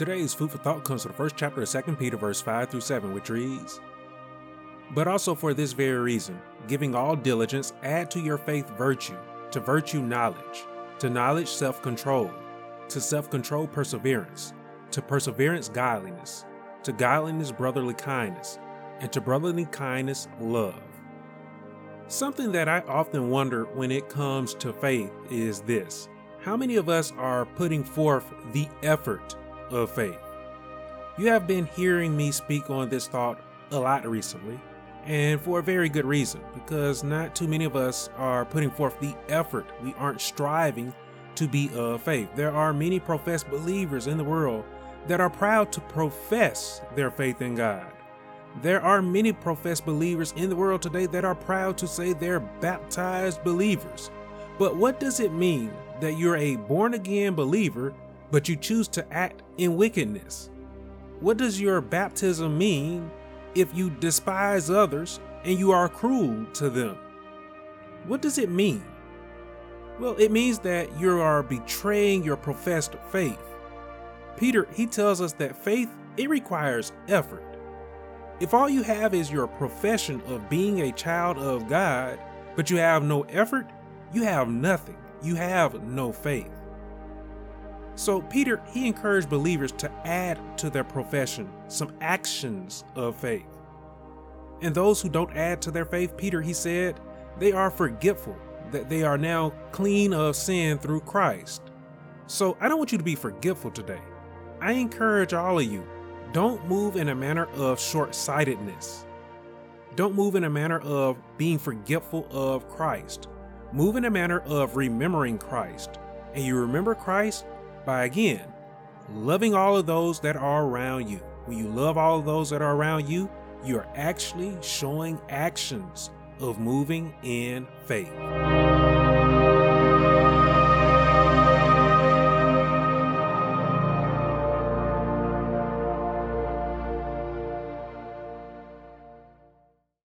Today's food for thought comes from the first chapter of 2 Peter, verse 5 through 7, which reads But also for this very reason, giving all diligence, add to your faith virtue, to virtue knowledge, to knowledge self control, to self control perseverance, to perseverance godliness, to godliness brotherly kindness, and to brotherly kindness love. Something that I often wonder when it comes to faith is this How many of us are putting forth the effort of faith? You have been hearing me speak on this thought a lot recently, and for a very good reason, because not too many of us are putting forth the effort. We aren't striving to be of faith. There are many professed believers in the world that are proud to profess their faith in God. There are many professed believers in the world today that are proud to say they're baptized believers. But what does it mean that you're a born again believer, but you choose to act in wickedness? What does your baptism mean if you despise others and you are cruel to them? What does it mean? Well, it means that you are betraying your professed faith. Peter, he tells us that faith, it requires effort. If all you have is your profession of being a child of God, but you have no effort, you have nothing. You have no faith. So, Peter, he encouraged believers to add to their profession some actions of faith. And those who don't add to their faith, Peter, he said, they are forgetful that they are now clean of sin through Christ. So, I don't want you to be forgetful today. I encourage all of you don't move in a manner of short sightedness. Don't move in a manner of being forgetful of Christ. Move in a manner of remembering Christ. And you remember Christ by again loving all of those that are around you. When you love all of those that are around you, you are actually showing actions of moving in faith.